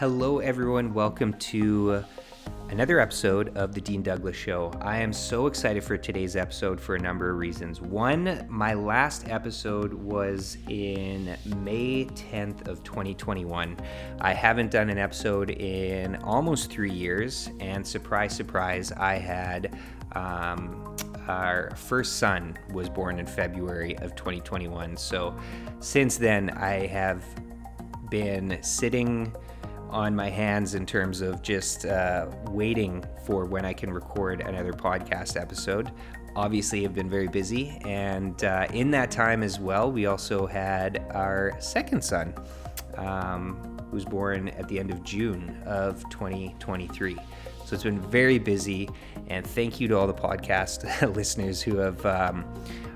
Hello, everyone. Welcome to another episode of the Dean Douglas Show. I am so excited for today's episode for a number of reasons. One, my last episode was in May 10th of 2021. I haven't done an episode in almost three years, and surprise, surprise, I had um, our first son was born in February of 2021. So since then, I have been sitting on my hands in terms of just uh, waiting for when I can record another podcast episode. Obviously, I've been very busy, and uh, in that time as well, we also had our second son, um, who was born at the end of June of 2023. So it's been very busy, and thank you to all the podcast listeners who have um,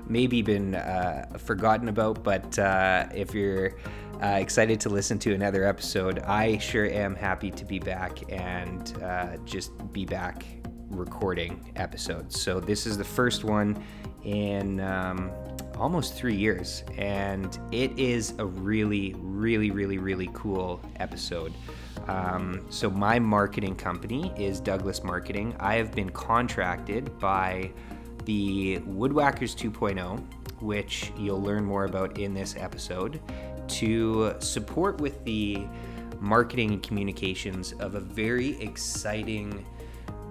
maybe been uh, forgotten about. But uh, if you're uh, excited to listen to another episode. I sure am happy to be back and uh, just be back recording episodes. So, this is the first one in um, almost three years, and it is a really, really, really, really cool episode. Um, so, my marketing company is Douglas Marketing. I have been contracted by the Woodwhackers 2.0, which you'll learn more about in this episode to support with the marketing and communications of a very exciting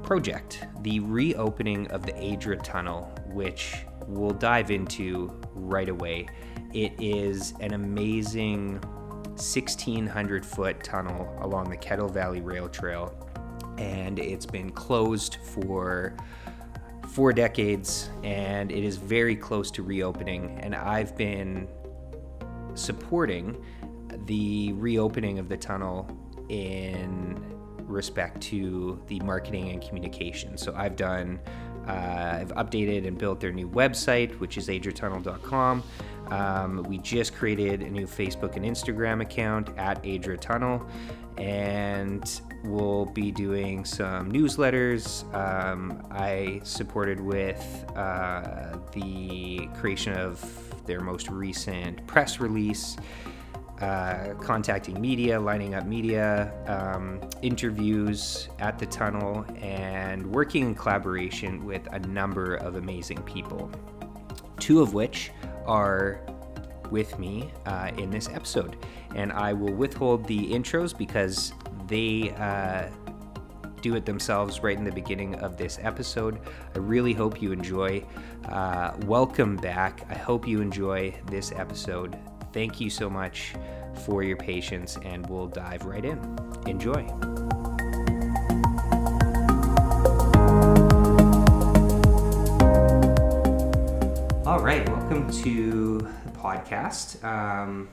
project the reopening of the Adra Tunnel, which we'll dive into right away. It is an amazing 1,600 foot tunnel along the Kettle Valley Rail Trail, and it's been closed for four decades and it is very close to reopening. And I've been supporting the reopening of the tunnel in respect to the marketing and communication. So I've done, uh, I've updated and built their new website, which is adratunnel.com. Um, we just created a new Facebook and Instagram account at Adra Tunnel, and we'll be doing some newsletters. Um, I supported with uh, the creation of their most recent press release, uh, contacting media, lining up media, um, interviews at the tunnel, and working in collaboration with a number of amazing people. Two of which are with me uh, in this episode. And I will withhold the intros because they uh, do it themselves right in the beginning of this episode. I really hope you enjoy. Uh, welcome back. I hope you enjoy this episode. Thank you so much for your patience, and we'll dive right in. Enjoy. All right, welcome to the podcast. Um,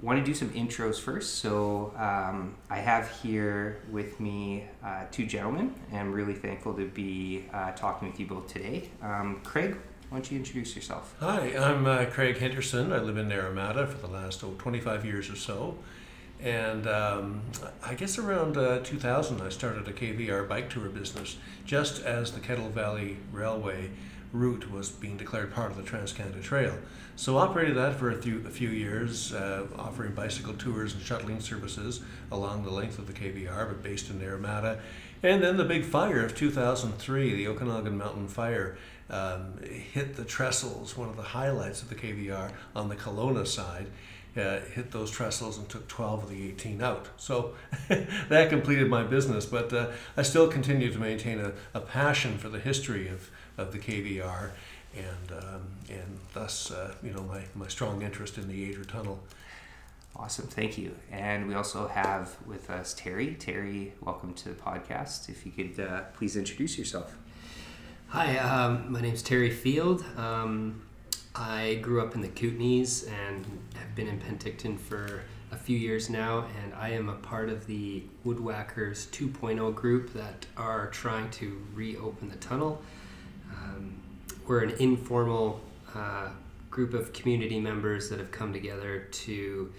want to do some intros first. So um, I have here with me uh, two gentlemen, and I'm really thankful to be uh, talking with you both today. Um, Craig, why don't you introduce yourself? Hi, I'm uh, Craig Henderson. I live in Naramata for the last oh, 25 years or so. And um, I guess around uh, 2000, I started a KVR bike tour business just as the Kettle Valley Railway route was being declared part of the Trans Canada Trail. So operated that for a few, a few years, uh, offering bicycle tours and shuttling services along the length of the KVR, but based in Naramata. And then the big fire of 2003, the Okanagan Mountain Fire, um, hit the trestles, one of the highlights of the KVR on the Kelowna side. Uh, hit those trestles and took 12 of the 18 out. So that completed my business, but uh, I still continue to maintain a, a passion for the history of, of the KVR and um, and thus uh, you know my, my strong interest in the Adra Tunnel. Awesome, thank you. And we also have with us Terry. Terry, welcome to the podcast. If you could uh, please introduce yourself. Hi, um, my name is Terry Field. Um, I grew up in the Kootenays and have been in Penticton for a few years now, and I am a part of the Woodwhackers 2.0 group that are trying to reopen the tunnel we're an informal uh, group of community members that have come together to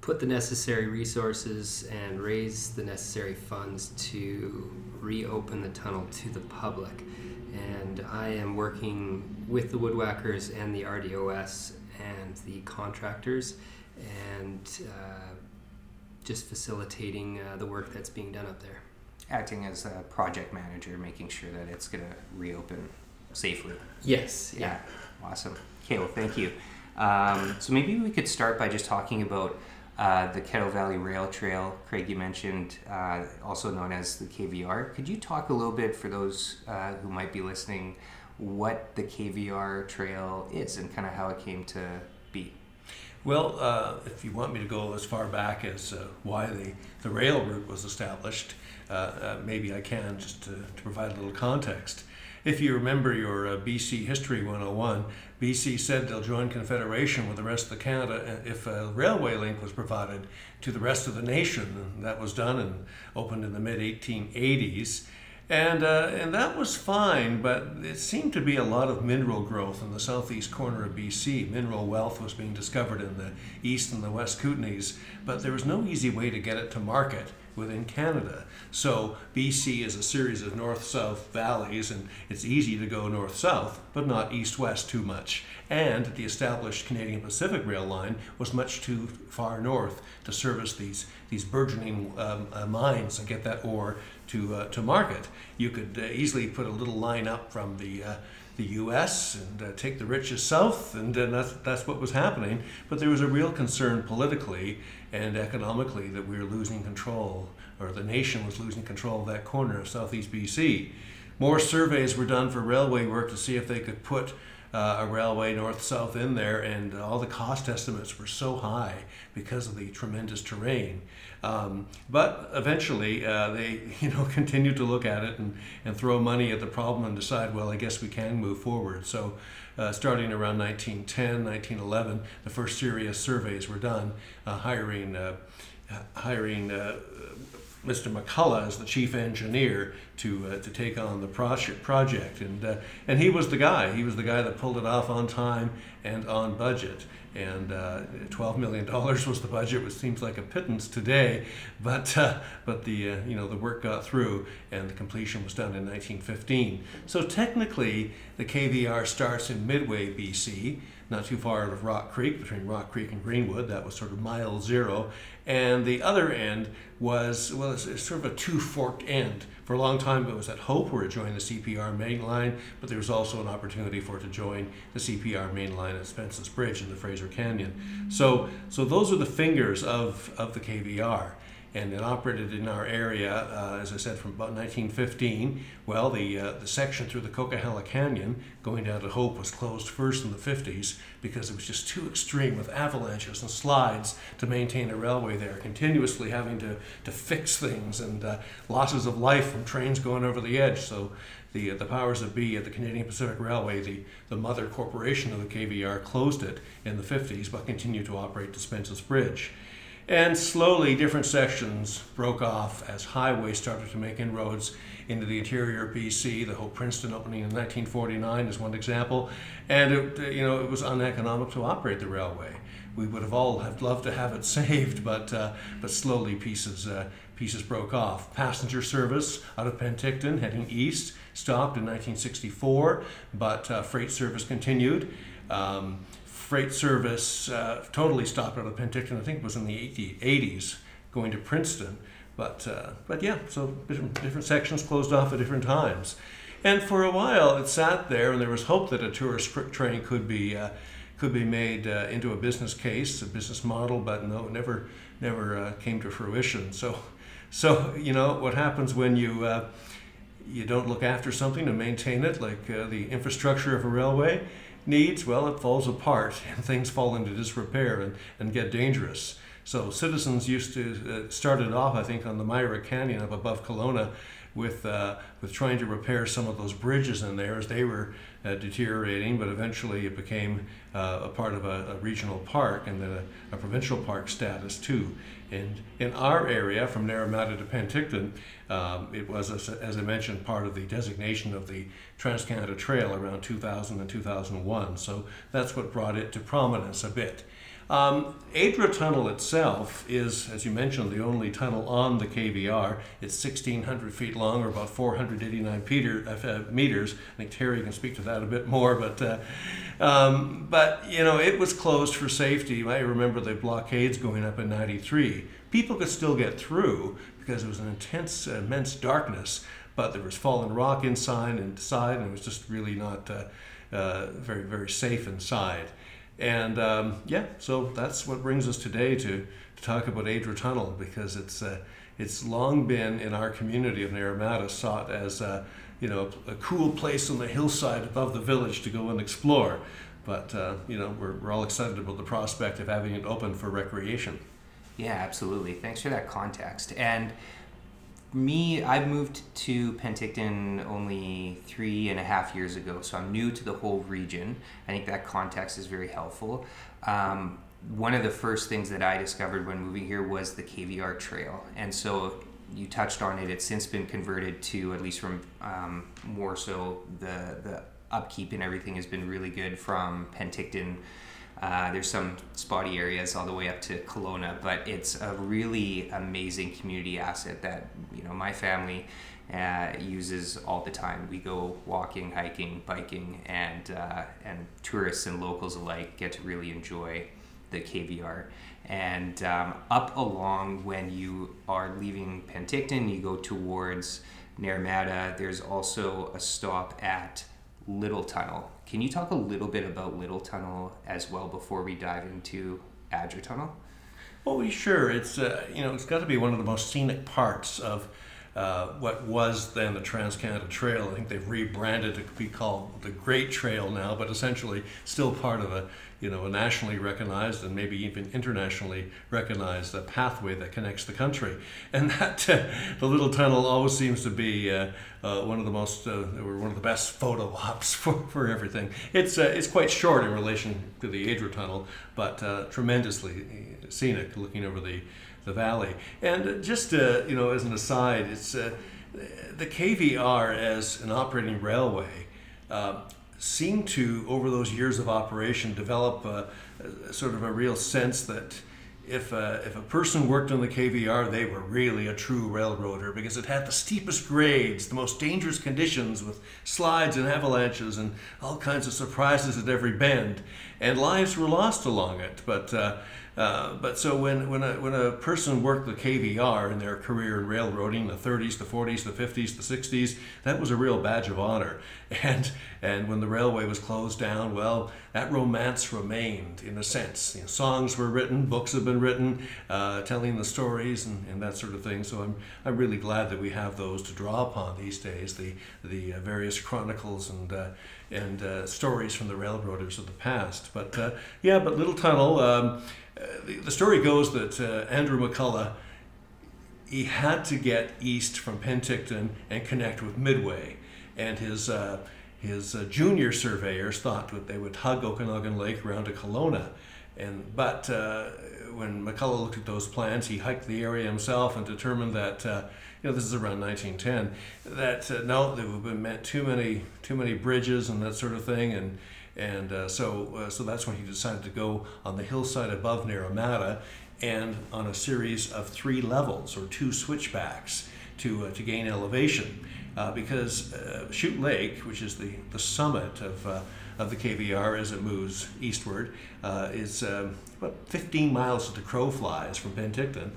put the necessary resources and raise the necessary funds to reopen the tunnel to the public. And I am working with the woodwhackers and the RDOS and the contractors and uh, just facilitating uh, the work that's being done up there. Acting as a project manager, making sure that it's going to reopen safely. Yes. Yeah. Awesome. Okay. Well, thank you. Um, so maybe we could start by just talking about uh, the Kettle Valley Rail Trail. Craig, you mentioned uh, also known as the KVR. Could you talk a little bit for those uh, who might be listening what the KVR Trail is and kind of how it came to be? Well, uh, if you want me to go as far back as uh, why the, the rail route was established, uh, uh maybe I can just to, to, provide a little context. If you remember your uh, BC History 101, BC said they'll join Confederation with the rest of Canada if a railway link was provided to the rest of the nation. And that was done and opened in the mid 1880s. And, uh, and that was fine, but it seemed to be a lot of mineral growth in the southeast corner of BC. Mineral wealth was being discovered in the east and the west Kootenays, but there was no easy way to get it to market within Canada. So BC is a series of north south valleys, and it's easy to go north south, but not east west too much. And the established Canadian Pacific Rail line was much too far north to service these, these burgeoning um, uh, mines and get that ore to, uh, to market. You could uh, easily put a little line up from the, uh, the US and uh, take the riches south, and that's, that's what was happening. But there was a real concern politically and economically that we were losing control, or the nation was losing control of that corner of southeast BC. More surveys were done for railway work to see if they could put uh, a railway north south in there, and all the cost estimates were so high because of the tremendous terrain. Um, but eventually, uh, they you know continued to look at it and, and throw money at the problem and decide, well, I guess we can move forward. So, uh, starting around 1910, 1911, the first serious surveys were done, uh, hiring uh, hiring uh, Mr. McCulloch as the chief engineer to uh, to take on the project and uh, and he was the guy. He was the guy that pulled it off on time and on budget. And uh, twelve million dollars was the budget, which seems like a pittance today, but uh, but the uh, you know the work got through, and the completion was done in 1915. So technically, the KVR starts in Midway, BC not too far out of Rock Creek, between Rock Creek and Greenwood. That was sort of mile zero. And the other end was, well, it's, sort of a two forked end. For a long time, it was at Hope where it joined the CPR main line, but there was also an opportunity for it to join the CPR main line at Spence's Bridge in the Fraser Canyon. So, so those are the fingers of, of the KVR and it operated in our area, uh, as I said, from about 1915. Well, the, uh, the section through the Coquihalla Canyon going down to Hope was closed first in the 50s because it was just too extreme with avalanches and slides to maintain a railway there, continuously having to, to fix things and uh, losses of life from trains going over the edge. So the, the powers that be at the Canadian Pacific Railway, the, the mother corporation of the KVR, closed it in the 50s but continued to operate to Spence's Bridge. And slowly, different sections broke off as highways started to make inroads into the interior of BC. The Hope Princeton opening in 1949 is one example, and it, you know it was uneconomic to operate the railway. We would have all have loved to have it saved, but uh, but slowly pieces uh, pieces broke off. Passenger service out of Penticton heading east stopped in 1964, but uh, freight service continued. Um, freight service uh, totally stopped out of Penticton. I think it was in the 80s, going to Princeton. But uh, but yeah, so different, different sections closed off at different times, and for a while it sat there, and there was hope that a tourist train could be uh, could be made uh, into a business case, a business model, but no, it never never uh, came to fruition. So so you know what happens when you uh, you don't look after something and maintain it, like the infrastructure of a railway needs, well, it falls apart and things fall into disrepair and, and get dangerous. So citizens used to uh, started off, I think, on the Myra Canyon up above Kelowna, with uh, with trying to repair some of those bridges in there as they were uh, deteriorating. But eventually, it became uh, a part of a, a, regional park and then a, a, provincial park status too. And in our area, from Naramata to Penticton, um, it was, as, as, I mentioned, part of the designation of the Trans Canada Trail around 2000 and 2001. So that's what brought it to prominence a bit. Um, Adra Tunnel itself is, as you mentioned, the only tunnel on the KVR. It's 1,600 feet long, or about 489 Peter, uh, meters. I think Terry can speak to that a bit more, but uh, um, but you know it was closed for safety. I remember the blockades going up in '93 People could still get through because it was an intense, immense darkness, but there was fallen rock inside and inside, and it was just really not uh, uh, very, very safe inside. And um, yeah, so that's what brings us today to, to talk about Adra Tunnel because it's uh, it's long been in our community of Naramata sought as a, you know a cool place on the hillside above the village to go and explore. But uh, you know we're, we're all excited about the prospect of having it open for recreation. Yeah, absolutely. Thanks for that context. And me, I've moved to Penticton only three and a half years ago, so I'm new to the whole region. I think that context is very helpful. Um, one of the first things that I discovered when moving here was the KVR Trail, and so you touched on it. It's since been converted to at least from um, more so the the upkeep and everything has been really good from Penticton uh, there's some spotty areas all the way up to Kelowna, but it's a really amazing community asset that you know my family uh, uses all the time. We go walking, hiking, biking, and uh, and tourists and locals alike get to really enjoy the KVR. And um, up along when you are leaving Penticton, you go towards Naramata. There's also a stop at Little Tunnel. Can you talk a little bit about Little Tunnel as well before we dive into Adra Tunnel? Well, sure. It's uh, you know it's got to be one of the most scenic parts of uh, what was then the Trans Canada Trail. I think they've rebranded it to be called the Great Trail now, but essentially still part of a you know a nationally recognized and maybe even internationally recognized uh, pathway that connects the country. And that uh, the little tunnel always seems to be uh, one of the most uh, one of the best photo ops for, for everything. It's it's quite short in relation to the Adra Tunnel, but tremendously scenic, looking over the the valley. And just uh, you know, as an aside, it's uh, the KVR as an operating railway uh, seemed to, over those years of operation, develop a, a sort of a real sense that if a, if a person worked on the KVR, they were really a true railroader because it had the steepest grades, the most dangerous conditions with slides and avalanches and all kinds of surprises at every bend. And lives were lost along it. But uh, but so when, when, a, when a person worked the KVR in their career in railroading, the 30s, the 40s, the 50s, the 60s, that was a real badge of honor. And, and when the railway was closed down, well, that romance remained in a sense. You know, songs were written, books have been written, uh, telling the stories and, and that sort of thing. So I'm, I'm really glad that we have those to draw upon these days, the, the uh, various chronicles and, uh, and uh, stories from the railroaders of the past. But yeah, but Little Tunnel. Um, the, the, story goes that uh, Andrew McCulloch he had to get east from Penticton and connect with Midway, and his uh, his uh, junior surveyors thought that they would hug Okanagan Lake around to Kelowna, and but uh, when McCulloch looked at those plans, he hiked the area himself and determined that uh, you know this is around 1910 that uh, no there have been too many too many bridges and that sort of thing and and uh, so, uh, so that's when he decided to go on the hillside above Naramata and on a series of three levels or two switchbacks to, uh, to gain elevation. Uh, because uh, Chute Lake, which is the, the summit of, uh, of the KVR as it moves eastward, is about 15 miles as the crow flies from Penticton,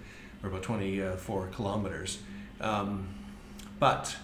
or about 24 kilometers. Um, but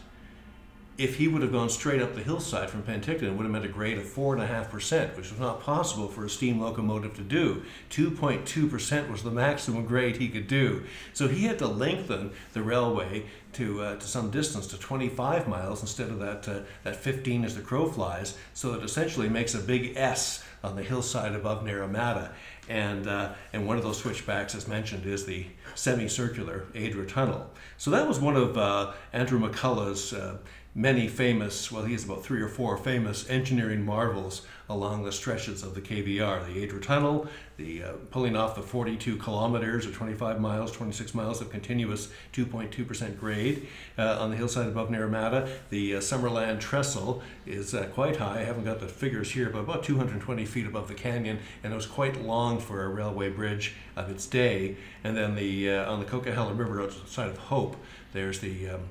if he would have gone straight up the hillside from Penticton, it would have meant a grade of 4.5%, which was not possible for a steam locomotive to do. 2.2% was the maximum grade he could do. So he had to lengthen the railway to, uh, to some distance to 25 miles instead of that, uh, that 15 as the crow flies, so it essentially makes a big S on the hillside above Naramata. And, uh, and one of those switchbacks, as mentioned, is the semicircular Adra Tunnel. So that was one of uh, Andrew McCulloch's uh, many famous, well, he has about three or four famous engineering marvels along the stretches of the KVR. The Adra Tunnel, the uh, pulling off the 42 kilometers or 25 miles, 26 miles of continuous 2.2% grade uh, on the hillside above Naramata. The uh, Summerland Trestle is uh, quite high. I haven't got the figures here, but about 220 feet above the canyon, and it was quite long for a railway bridge of its day. And then the uh, on the Coquihalla River outside of Hope, there's the um,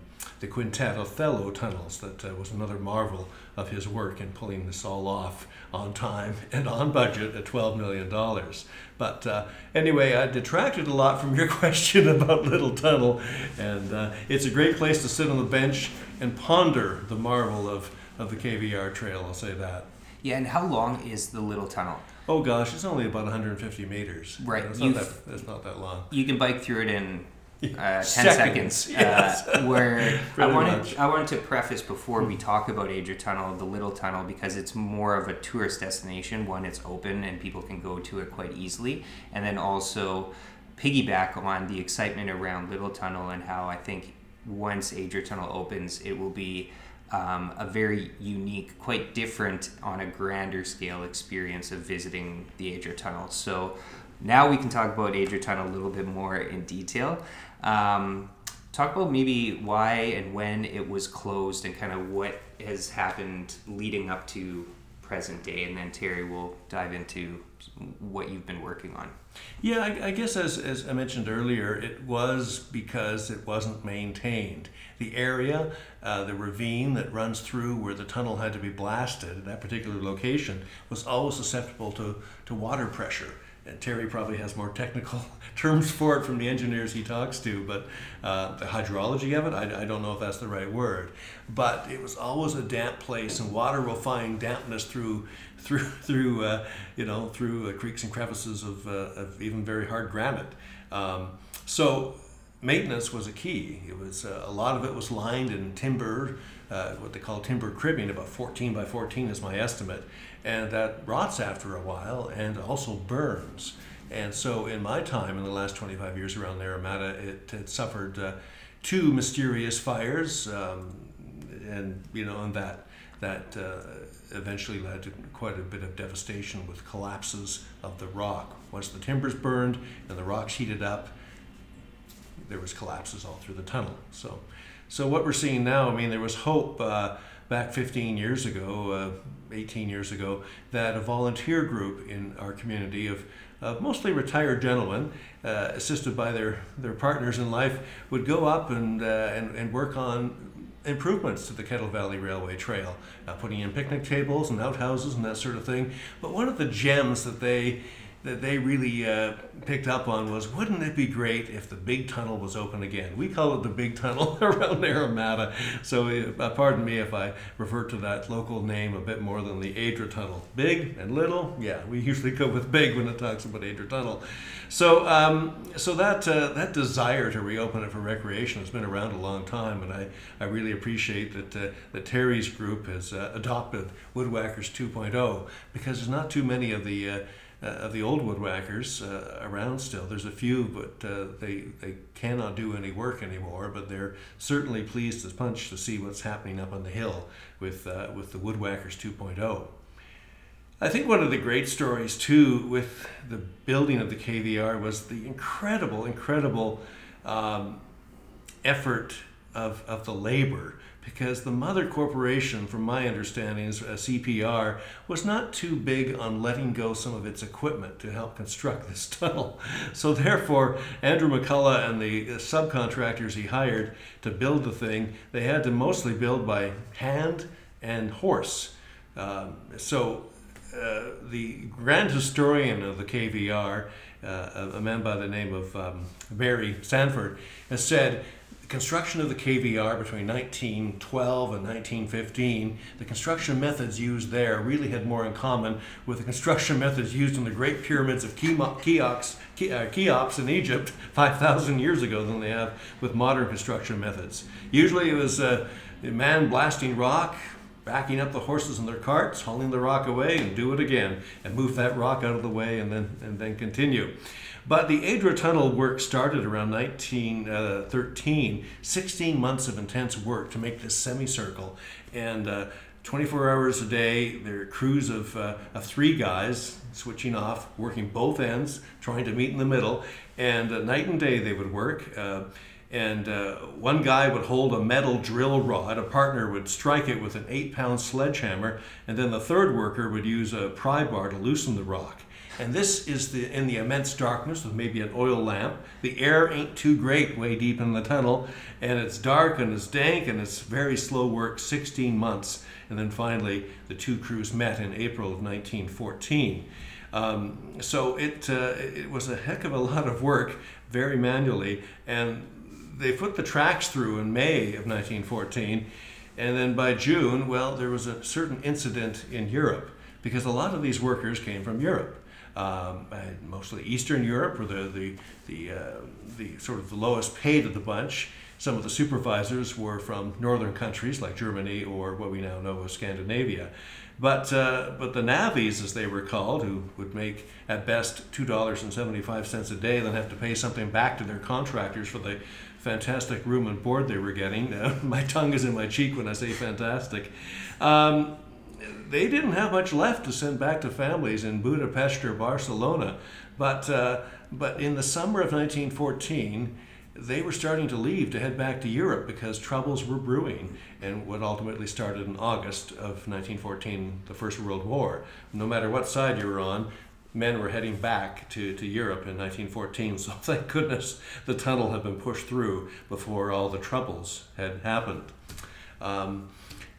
the Quintette Othello tunnels that uh, was another marvel of his work in pulling this all off on time and on budget at $12 million. But uh, anyway, I detracted a lot from your question about Little Tunnel, and uh, it's a great place to sit on the bench and ponder the marvel of, of the KVR trail, I'll say that. Yeah, and how long is the Little Tunnel? Oh gosh, it's only about 150 meters. Right. It's not, that, it's not that long. You can bike through it in uh, 10 Seconds, seconds. yes. Uh, where I wanted, much. I wanted to preface before we talk about Adra Tunnel, the Little Tunnel, because it's more of a tourist destination. One, it's open and people can go to it quite easily. And then also piggyback on the excitement around Little Tunnel and how I think once Adra Tunnel opens, it will be um, a very unique, quite different on a grander scale experience of visiting the Adra Tunnel. So now we can talk about Adra Tunnel a little bit more in detail. Um, talk about maybe why and when it was closed and kind of what has happened leading up to present day, and then Terry will dive into what you've been working on. Yeah, I, I guess as, as I mentioned earlier, it was because it wasn't maintained. The area, uh, the ravine that runs through where the tunnel had to be blasted at that particular location, was always susceptible to, to water pressure. Terry probably has more technical terms for it from the engineers he talks to, but uh, the hydrology of it, I, I don't know if that's the right word. But it was always a damp place, and water will find dampness through through through uh, you know through uh, creeks and crevices of, uh, of even very hard granite. Um, so maintenance was a key. It was uh, a lot of it was lined in timber, uh, what they call timber cribbing, about 14 by 14 is my estimate, and that rots after a while and also burns. And so, in my time in the last 25 years around Naramata, it had suffered uh, two mysterious fires, um, and you know, and that that uh, eventually led to quite a bit of devastation with collapses of the rock. Once the timbers burned and the rocks heated up, there was collapses all through the tunnel. So, so what we're seeing now, I mean, there was hope uh, back 15 years ago, uh, 18 years ago, that a volunteer group in our community of uh, mostly retired gentlemen, uh, assisted by their, their partners in life, would go up and, uh, and, and work on improvements to the Kettle Valley Railway Trail, putting in picnic tables and outhouses and that sort of thing. But one of the gems that they that they really uh, picked up on was wouldn't it be great if the big tunnel was open again? We call it the big tunnel around Naramata. So, uh, pardon me if I refer to that local name a bit more than the Adra Tunnel. Big and little, yeah, we usually go with big when it talks about Adra Tunnel. So, um, so that uh, that desire to reopen it for recreation has been around a long time, and I, I really appreciate that uh, that Terry's group has uh, adopted Woodwhackers 2.0 because there's not too many of the uh, of the old woodwhackers uh, around still. There's a few, but uh, they they cannot do any work anymore. But they're certainly pleased as punch to see what's happening up on the hill with uh, with the woodwhackers 2.0. I think one of the great stories too with the building of the KVR was the incredible, incredible um, effort of, of the labor because the mother corporation, from my understanding, is uh, CPR, was not too big on letting go some of its equipment to help construct this tunnel. So therefore, Andrew McCulloch and the uh, subcontractors he hired to build the thing, they had to mostly build by hand and horse. Um, so uh, the grand historian of the KVR, uh, a man by the name of um, Barrie Sanford, has said construction of the KVR between 1912 and 1915, the construction methods used there really had more in common with the construction methods used in the great pyramids of Cheops, Cheops in Egypt 5,000 years ago than they have with modern construction methods. Usually it was uh, a man blasting rock, backing up the horses in their carts, hauling the rock away, and do it again, and move that rock out of the way, and then and then continue. But the Adra Tunnel work started around 1913, 16 months of intense work to make this semicircle, and. Uh, 24 hours a day, there are crews of, uh, of three guys switching off, working both ends, trying to meet in the middle, and uh, night and day they would work. Uh, and uh, one guy would hold a metal drill rod, a partner would strike it with an eight pound sledgehammer, and then the third worker would use a pry bar to loosen the rock. And this is the in the immense darkness with maybe an oil lamp. The air ain't too great way deep in the tunnel, and it's dark and it's dank and it's very slow work, 16 months. And then finally, the two crews met in April of 1914. Um, so it, uh, it was a heck of a lot of work, very manually, and they put the tracks through in May of 1914. And then by June, well, there was a certain incident in Europe because a lot of these workers came from Europe. Um, mostly Eastern Europe, were the the the, uh, the sort of the lowest paid of the bunch. Some of the supervisors were from northern countries like Germany or what we now know as Scandinavia. But, uh, but the navvies, as they were called, who would make at best $2.75 a day, then have to pay something back to their contractors for the fantastic room and board they were getting. Uh, my tongue is in my cheek when I say fantastic. Um, they didn't have much left to send back to families in Budapest or Barcelona. But, uh, but in the summer of 1914, they were starting to leave to head back to Europe because troubles were brewing and what ultimately started in August of 1914, the First World War. No matter what side you were on, men were heading back to, to Europe in 1914, so thank goodness the tunnel had been pushed through before all the troubles had happened. Um,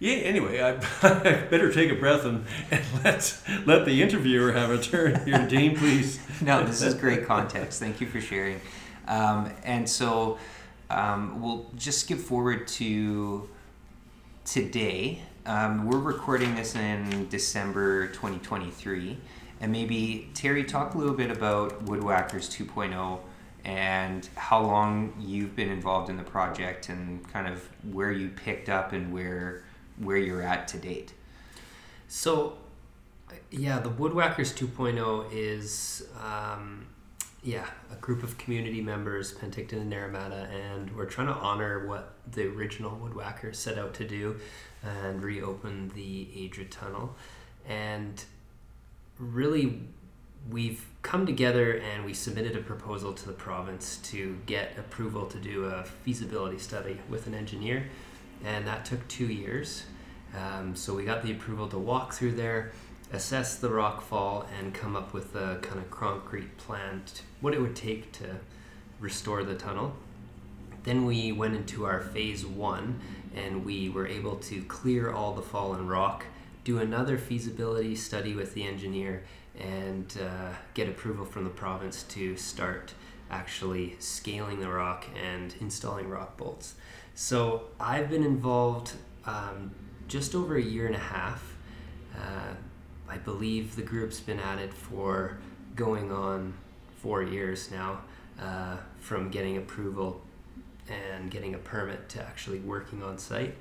yeah, anyway, I, I, better take a breath and, and let, let the interviewer have a turn here. Dean, please. no, this is great context. Thank you for sharing. Um, and so um, we'll just skip forward to today. Um, we're recording this in December 2023. And maybe, Terry, talk a little bit about Woodwhackers 2.0 and how long you've been involved in the project and kind of where you picked up and where where you're at to date. So, yeah, the Woodwhackers 2.0 is um, yeah, a group of community members, Penticton and Naramata, and we're trying to honor what the original woodwhackers set out to do and reopen the Adra Tunnel. And really, we've come together and we submitted a proposal to the province to get approval to do a feasibility study with an engineer, and that took two years. Um, so we got the approval to walk through there assess the rock fall and come up with a kind of concrete plan what it would take to restore the tunnel. Then we went into our phase one and we were able to clear all the fallen rock, do another feasibility study with the engineer, and uh, get approval from the province to start actually scaling the rock and installing rock bolts. So I've been involved um, just over a year and a half. Uh, I believe the group's been at it for going on four years now, uh, from getting approval and getting a permit to actually working on site.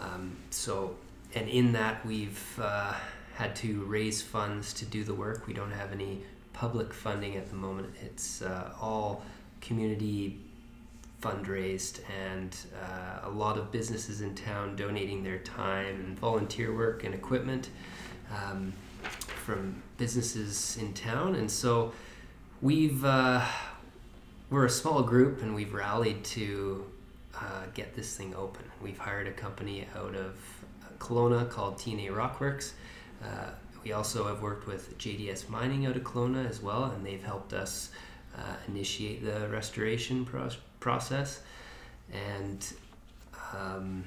Um, so, and in that, we've uh, had to raise funds to do the work. We don't have any public funding at the moment. It's uh, all community fundraised, and uh, a lot of businesses in town donating their time and volunteer work and equipment um, from businesses in town, and so we've uh, we're a small group, and we've rallied to uh, get this thing open. We've hired a company out of Kelowna called TNA Rockworks. Uh, we also have worked with JDS Mining out of Kelowna as well, and they've helped us uh, initiate the restoration pro- process. And um,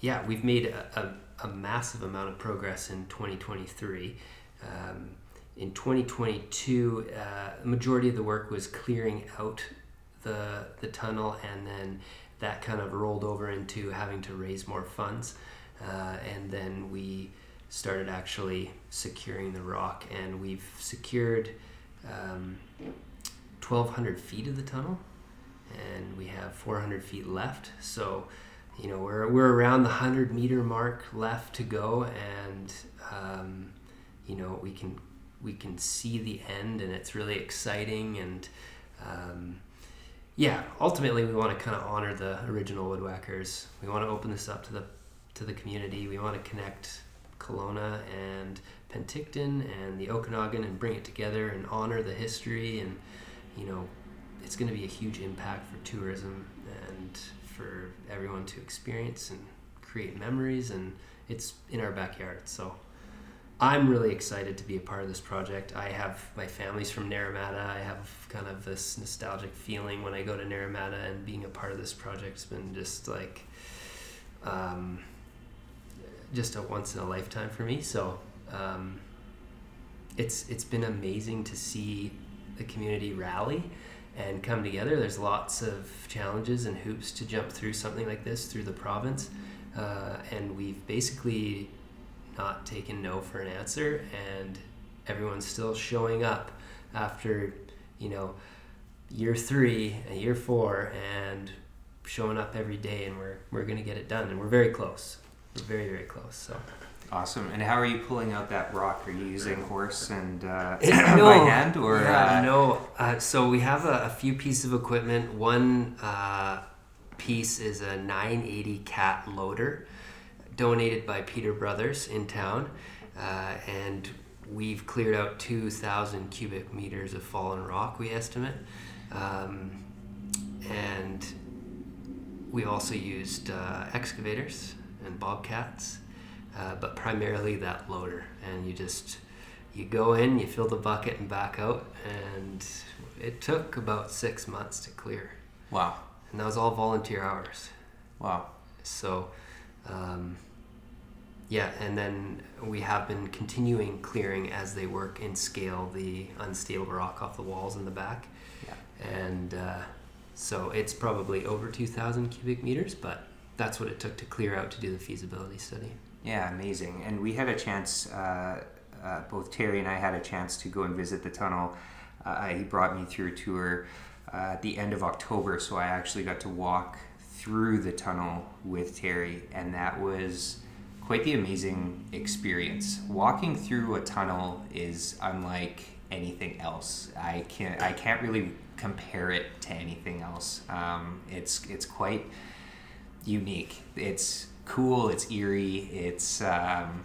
yeah, we've made a, a a massive amount of progress in 2023. Um, in 2022, uh, majority of the work was clearing out the the tunnel, and then that kind of rolled over into having to raise more funds, uh, and then we started actually securing the rock, and we've secured um, 1,200 feet of the tunnel, and we have 400 feet left. So you know we're, we're around the 100 meter mark left to go and um, you know we can we can see the end and it's really exciting and um, yeah ultimately we want to kind of honor the original woodwhackers we want to open this up to the to the community we want to connect Kelowna and Penticton and the Okanagan and bring it together and honor the history and you know it's going to be a huge impact for tourism and for everyone to experience and create memories, and it's in our backyard. So I'm really excited to be a part of this project. I have my family's from Naramata. I have kind of this nostalgic feeling when I go to Naramata, and being a part of this project has been just like, um, just a once in a lifetime for me. So um, it's it's been amazing to see the community rally and come together. There's lots of challenges and hoops to jump through something like this through the province, uh, and we've basically not taken no for an answer, and everyone's still showing up after you know year three and year four and showing up every day and we're we're gonna get it done. And we're very close. We're very very close so Awesome. And how are you pulling out that rock? Are you using horse and uh, no, by hand or? yeah, uh, no. Uh, so we have a, a few pieces of equipment. One uh, piece is a 980 cat loader, donated by Peter Brothers in town, uh, and we've cleared out 2,000 cubic meters of fallen rock. We estimate, um, and we also used uh, excavators and bobcats uh, but primarily that loader. And you just you go in, you fill the bucket and back out, and it took about six months to clear. Wow. And that was all volunteer hours. Wow. So, um, yeah, and then we have been continuing clearing as they work and scale the unstable rock off the walls in the back. Yeah. And uh, so it's probably over 2,000 cubic meters, but that's what it took to clear out to do the feasibility study. Yeah, amazing. And we had a chance, uh, uh, both Terry and I had a chance to go and visit the tunnel. Uh, he brought me through a tour uh, at the end of October, so I actually got to walk through the tunnel with Terry, and that was quite the amazing experience. Walking through a tunnel is unlike anything else. I can't I can't really compare it to anything else. Um, it's it's quite unique. It's cool. It's eerie. It's um,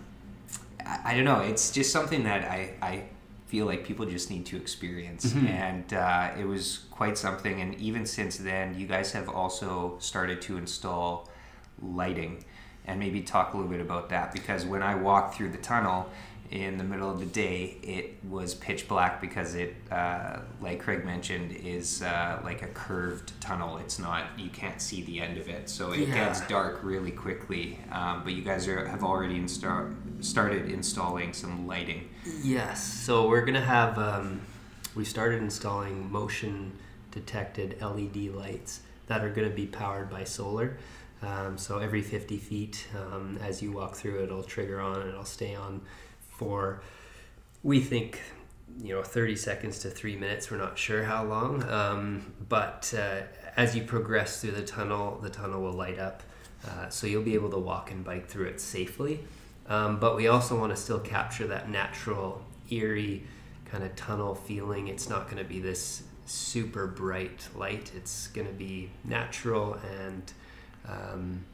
I, I, don't know. It's just something that I I feel like people just need to experience, mm-hmm. and uh, it was quite something. And even since then, you guys have also started to install lighting, and maybe talk a little bit about that because when I walked through the tunnel in the middle of the day, it was pitch black because it, uh, like Craig mentioned, is uh, like a curved tunnel. It's not you can't see the end of it, so it yeah. gets dark really quickly. Um, but you guys are, have already insta- started installing some lighting. Yes, so we're gonna have um, we started installing motion detected LED lights that are gonna be powered by solar. Um, so every 50 feet, um, as you walk through, it'll trigger on and it'll stay on for we think you know 30 seconds to three minutes. We're not sure how long um, but uh, as you progress through the tunnel the tunnel will light up uh, so you'll be able to walk and bike through it safely. Um, but we also want to still capture that natural eerie kind of tunnel feeling. It's not going to be this super bright light. It's going to be natural and um,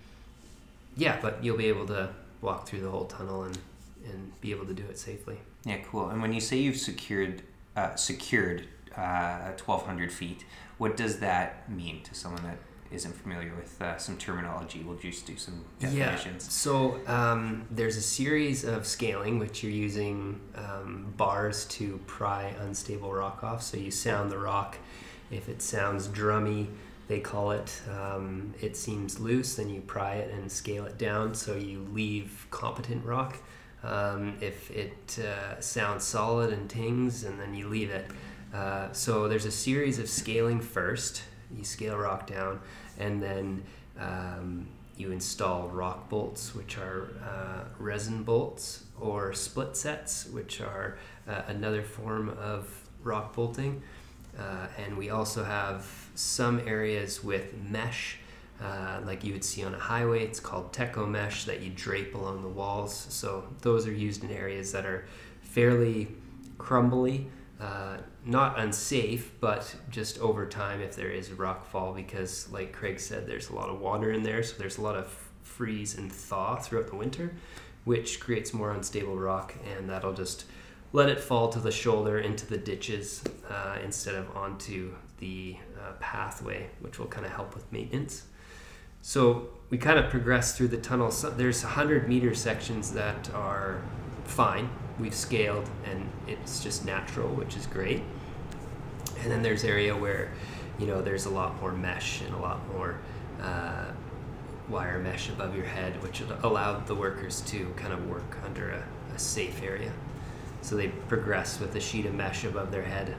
yeah but you'll be able to walk through the whole tunnel and and be able to do it safely. Yeah, cool. And when you say you've secured uh, secured uh, 1,200 feet, what does that mean to someone that isn't familiar with uh, some terminology? We'll just do some definitions. Yeah. So um, there's a series of scaling which you're using um, bars to pry unstable rock off. So you sound the rock. If it sounds drummy, they call it. Um, it seems loose, then you pry it and scale it down so you leave competent rock um, if it uh, sounds solid and tings, and then you leave it. Uh, so there's a series of scaling first. You scale rock down, and then um, you install rock bolts, which are uh, resin bolts, or split sets, which are uh, another form of rock bolting. Uh, and we also have some areas with mesh uh, like you would see on a highway. It's called Tecco mesh that you drape along the walls. So those are used in areas that are fairly crumbly, uh, not unsafe, but just over time if there is rock fall, because like Craig said, there's a lot of water in there, so there's a lot of freeze and thaw throughout the winter, which creates more unstable rock, and that'll just let it fall to the shoulder into the ditches uh, instead of onto the uh, pathway, which will kind of help with maintenance. So we kind of progress through the tunnel. So there's 100 meter sections that are fine. We've scaled and it's just natural, which is great. And then there's area where, you know, there's a lot more mesh and a lot more uh, wire mesh above your head, which allowed the workers to kind of work under a, a safe area. So they progress with a sheet of mesh above their head,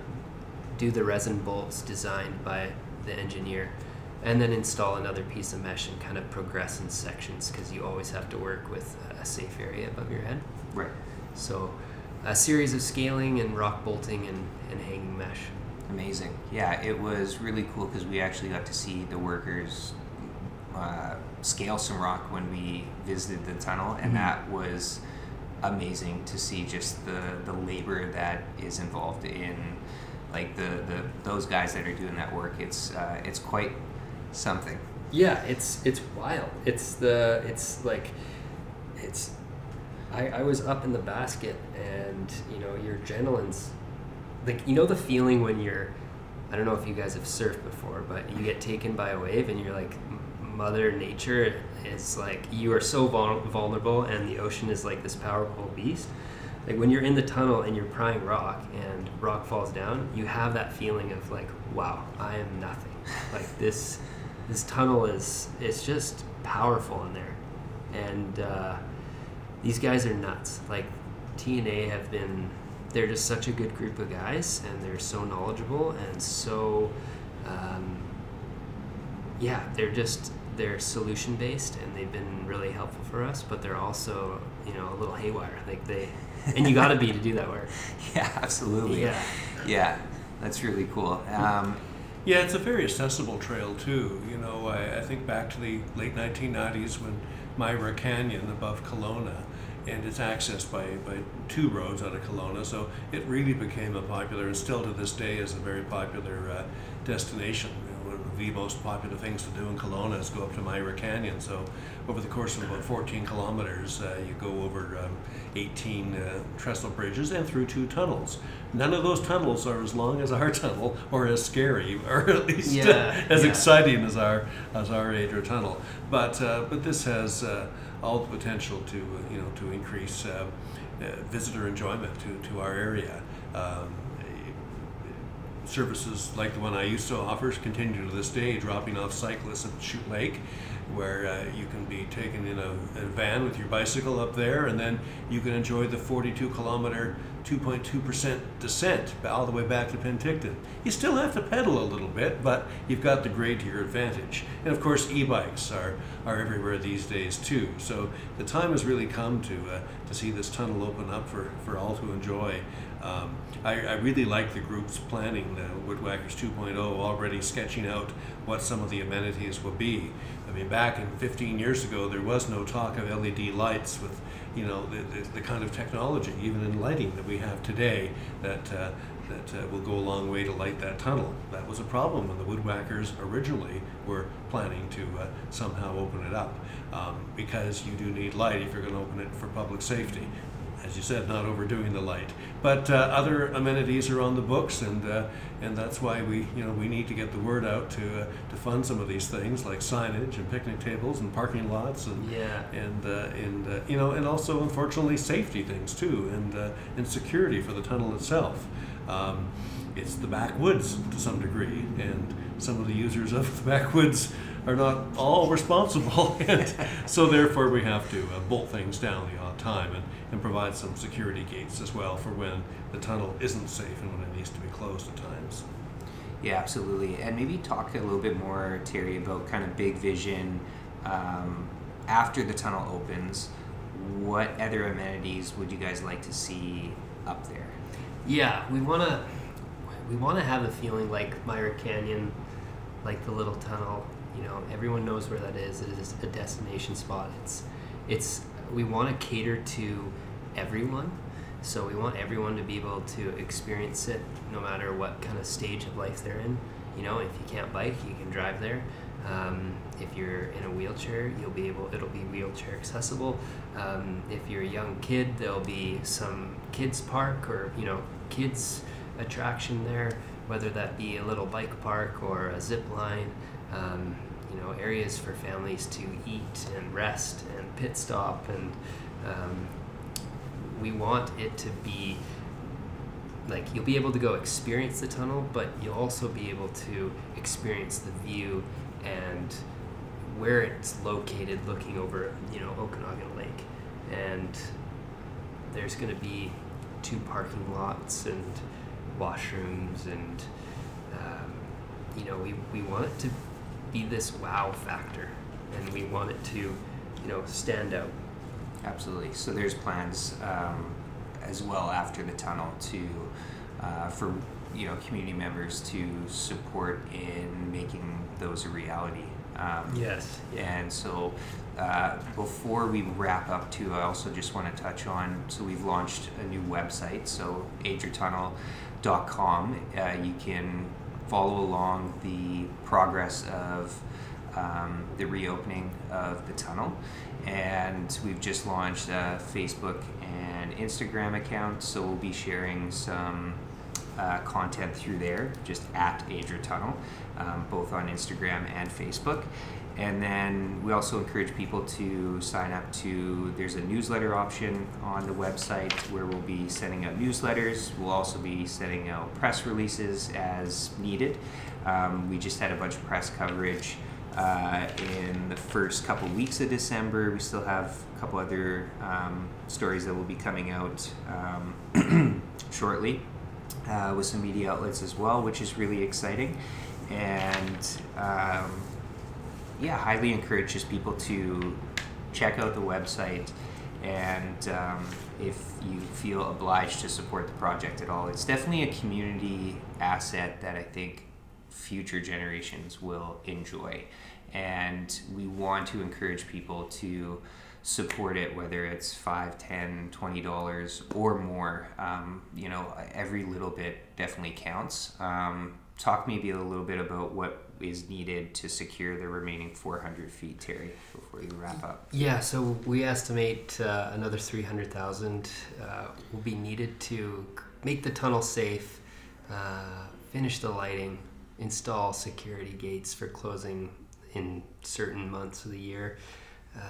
do the resin bolts designed by the engineer, and then install another piece of mesh and kind of progress in sections because you always have to work with a safe area above your head. Right. So a series of scaling and rock bolting and, and hanging mesh. Amazing. Yeah, it was really cool because we actually got to see the workers uh, scale some rock when we visited the tunnel, and mm-hmm. that was amazing to see just the, the labor that is involved in like the, the those guys that are doing that work. It's uh, it's quite something. Yeah, it's it's wild. It's the it's like it's I, I was up in the basket and you know your adrenaline's like you know the feeling when you're I don't know if you guys have surfed before, but you get taken by a wave and you're like mother nature is like you are so vulnerable and the ocean is like this powerful beast like when you're in the tunnel and you're prying rock and rock falls down you have that feeling of like wow i am nothing like this this tunnel is it's just powerful in there. And uh, these guys are nuts. Like tna have been they're just such a good group of guys and they're so knowledgeable and so um, yeah they're just they're solution based and they've been really helpful for us but they're also you know a little haywire. Like they and you got to be to do that work. Yeah absolutely. Yeah. Yeah that's really cool. Um, yeah it's a very accessible trail too. You know I, I think back to the late 1990s when myra canyon above kelowna and it's accessed by, by two roads out of Kelowna, so it really became a popular, and still to this day is a very popular uh, destination the most popular things to do in Kelowna is go up to Myra Canyon. So, over the course of about 14 kilometers, uh, you go over um, 18 uh, trestle bridges and through two tunnels. None of those tunnels are as long as our tunnel, or as scary, or at least yeah, as yeah. exciting as our as our Adra tunnel. But uh, but this has uh, all the potential to you know to increase uh, uh, visitor enjoyment to to our area. Um, services like the one I used to offer continue to this day, dropping off cyclists at Chute Lake, where uh, you can be taken in a, a, van with your bicycle up there, and then you can enjoy the 42 kilometer, 2.2% descent all the way back to Penticton. You still have to pedal a little bit, but you've got the grade to your advantage. And of course, e-bikes are, are everywhere these days too. So the time has really come to uh, to see this tunnel open up for, for all to enjoy. Um, I, I, really like the group's planning, the Woodwhackers 2.0, already sketching out what some of the amenities will be. I mean, back in 15 years ago, there was no talk of LED lights with, you know, the, the, the kind of technology, even in lighting, that we have today that, uh, that uh, will go a long way to light that tunnel. That was a problem when the Woodwhackers originally were planning to uh, somehow open it up um, because you do need light if you're going to open it for public safety as you said, not overdoing the light. But uh, other amenities are on the books, and uh, and that's why we you know we need to get the word out to uh, to fund some of these things like signage and picnic tables and parking lots and yeah. and uh, and uh, you know and also unfortunately safety things too and uh, and security for the tunnel itself. Um, it's the backwoods to some degree, and some of the users of the backwoods are not all responsible, and so therefore we have to uh, bolt things down the odd time and, and provide some security gates as well for when the tunnel isn't safe and when it needs to be closed at times. Yeah, absolutely. And maybe talk a little bit more, Terry, about kind of big vision um, after the tunnel opens. What other amenities would you guys like to see up there? Yeah, we want to we want to have a feeling like Myra Canyon, like the little tunnel. You know, everyone knows where that is. It is a destination spot. It's it's we want to cater to everyone. So we want everyone to be able to experience it no matter what kind of stage of life they're in. You know, if you can't bike, you can drive there. Um, if you're in a wheelchair, you'll be able. It'll be wheelchair accessible. Um, if you're a young kid, there'll be some kids park or you know kids attraction there, whether that be a little bike park or a zip line. Um, you know, areas for families to eat and rest and pit stop, and um, we want it to be like you'll be able to go experience the tunnel, but you'll also be able to experience the view and where it's located, looking over you know Okanagan Lake, and there's going to be two parking lots and washrooms and um, you know we, we want it to be this wow factor and we want it to you know stand out Absolutely. So there's plans um, as well after the tunnel to uh, for you know community members to support in making those a reality. Um, yes And so, uh, before we wrap up, too, I also just want to touch on. So we've launched a new website. So adratunnel.com. Uh, you can follow along the progress of um, the reopening of the tunnel, and we've just launched a Facebook and Instagram account. So we'll be sharing some. Uh, content through there, just at Adra Tunnel, um, both on Instagram and Facebook. And then we also encourage people to sign up to, there's a newsletter option on the website where we'll be sending out newsletters. We'll also be sending out press releases as needed. Um, we just had a bunch of press coverage uh, in the first couple weeks of December. We still have a couple other um, stories that will be coming out um, shortly uh, with some media outlets as well, which is really exciting. And um, yeah, highly encourages people to check out the website. And um, if you feel obliged to support the project at all, it's definitely a community asset that I think future generations will enjoy. And we want to encourage people to support it whether it's 5 10 20 dollars or more um, you know every little bit definitely counts um, talk maybe a little bit about what is needed to secure the remaining 400 feet terry before you wrap up yeah so we estimate uh, another 300000 uh, will be needed to make the tunnel safe uh, finish the lighting install security gates for closing in certain months of the year uh,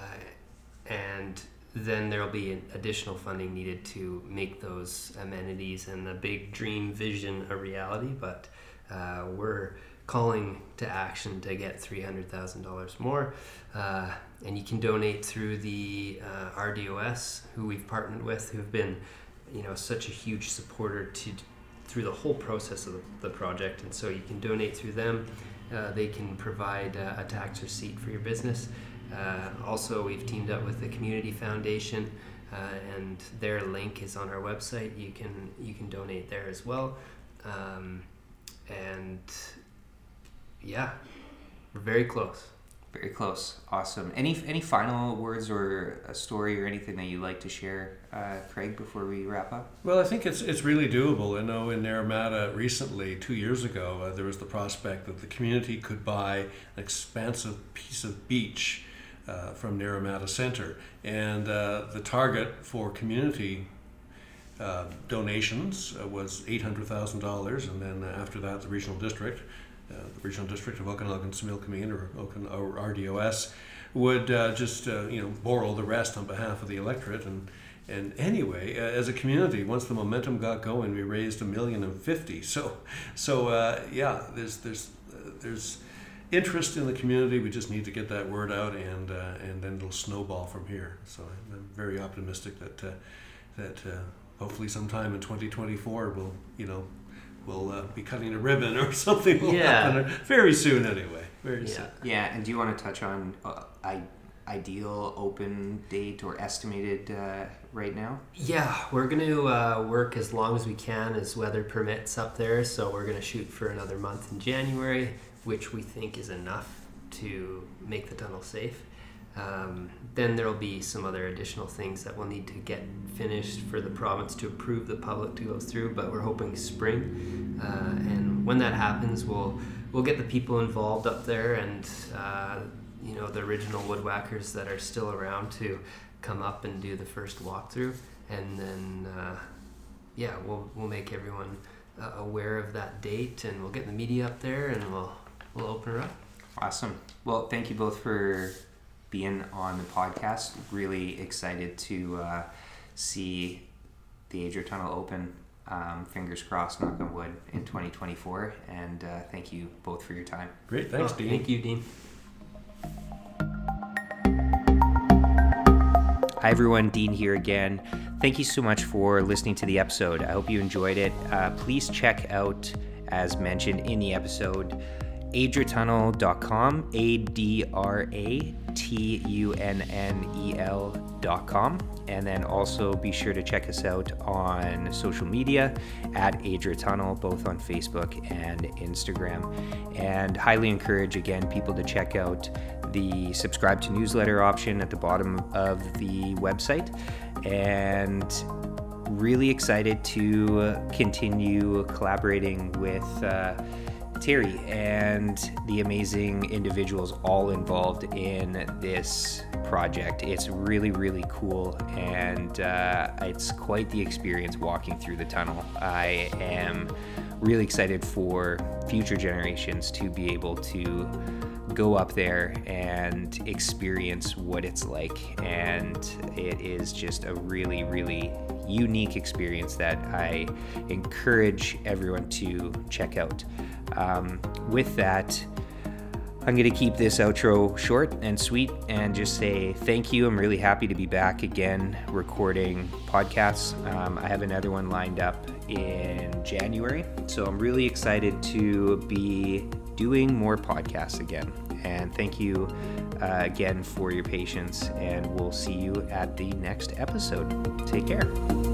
and then there'll be additional funding needed to make those amenities and the big dream vision a reality. But uh, we're calling to action to get $300,000 more. Uh, and you can donate through the uh, RDOS, who we've partnered with, who've been, you know, such a huge supporter to through the whole process of the, the project. And so you can donate through them. Uh, they can provide uh, a tax receipt for your business. Uh, also, we've teamed up with the Community Foundation, uh, and their link is on our website. You can you can donate there as well, um, and yeah, we're very close. Very close. Awesome. Any any final words or a story or anything that you'd like to share, uh, Craig, before we wrap up? Well, I think it's it's really doable. I know in Naramata recently, two years ago, uh, there was the prospect that the community could buy an expansive piece of beach uh, from Naramata Center, and uh, the target for community uh, donations uh, was eight hundred thousand dollars, and then after that, the regional district uh, the regional district of Okanagan Similkameen or, Okan- or RDOS would uh, just uh, you know borrow the rest on behalf of the electorate. And and anyway uh, as a community once the momentum got going we raised a million and fifty. So so uh, yeah there's there's there's interest in the community. We just need to get that word out and and then it'll snowball from here. So I'm very optimistic that that hopefully sometime in 2024 we'll you know we'll uh, be cutting a ribbon or something will Yeah. happen very soon anyway. Very Yeah. soon. Yeah, and do you want to touch on uh, I, ideal open date or estimated uh, right now? Yeah, we're going to uh, work as long as we can as weather permits up there. So we're going to shoot for another month in January, which we think is enough to make the tunnel safe. Um, then there will be some other additional things that we'll need to get finished for the province to approve the public to go through. But we're hoping spring, uh, and when that happens, we'll we'll get the people involved up there and uh, you know the original woodwhackers that are still around to come up and do the first walkthrough, and then uh, yeah, we'll we'll make everyone uh, aware of that date, and we'll get the media up there, and we'll we'll open her up. Awesome. Well, thank you both for being on the podcast. Really excited to uh, see the Adra Tunnel open. Um, fingers crossed, knock on wood, in 2024. And uh, thank you both for your time. Great. Thanks, oh, Dean. Thank you, Dean. Hi, everyone. Dean here again. Thank you so much for listening to the episode. I hope you enjoyed it. Uh, please check out, as mentioned in the episode, adratunnel.com, A D R A T U N N E L.com. And then also be sure to check us out on social media at Adratunnel, both on Facebook and Instagram. And highly encourage, again, people to check out the subscribe to newsletter option at the bottom of the website. And really excited to continue collaborating with. Uh, Terry and the amazing individuals all involved in this project. It's really, really cool, and uh, it's quite the experience walking through the tunnel. I am really excited for future generations to be able to go up there and experience what it's like. And it is just a really, really unique experience that I encourage everyone to check out. Um, with that, I'm going to keep this outro short and sweet and just say thank you. I'm really happy to be back again recording podcasts. Um, I have another one lined up in January. So I'm really excited to be doing more podcasts again. And thank you uh, again for your patience. And we'll see you at the next episode. Take care.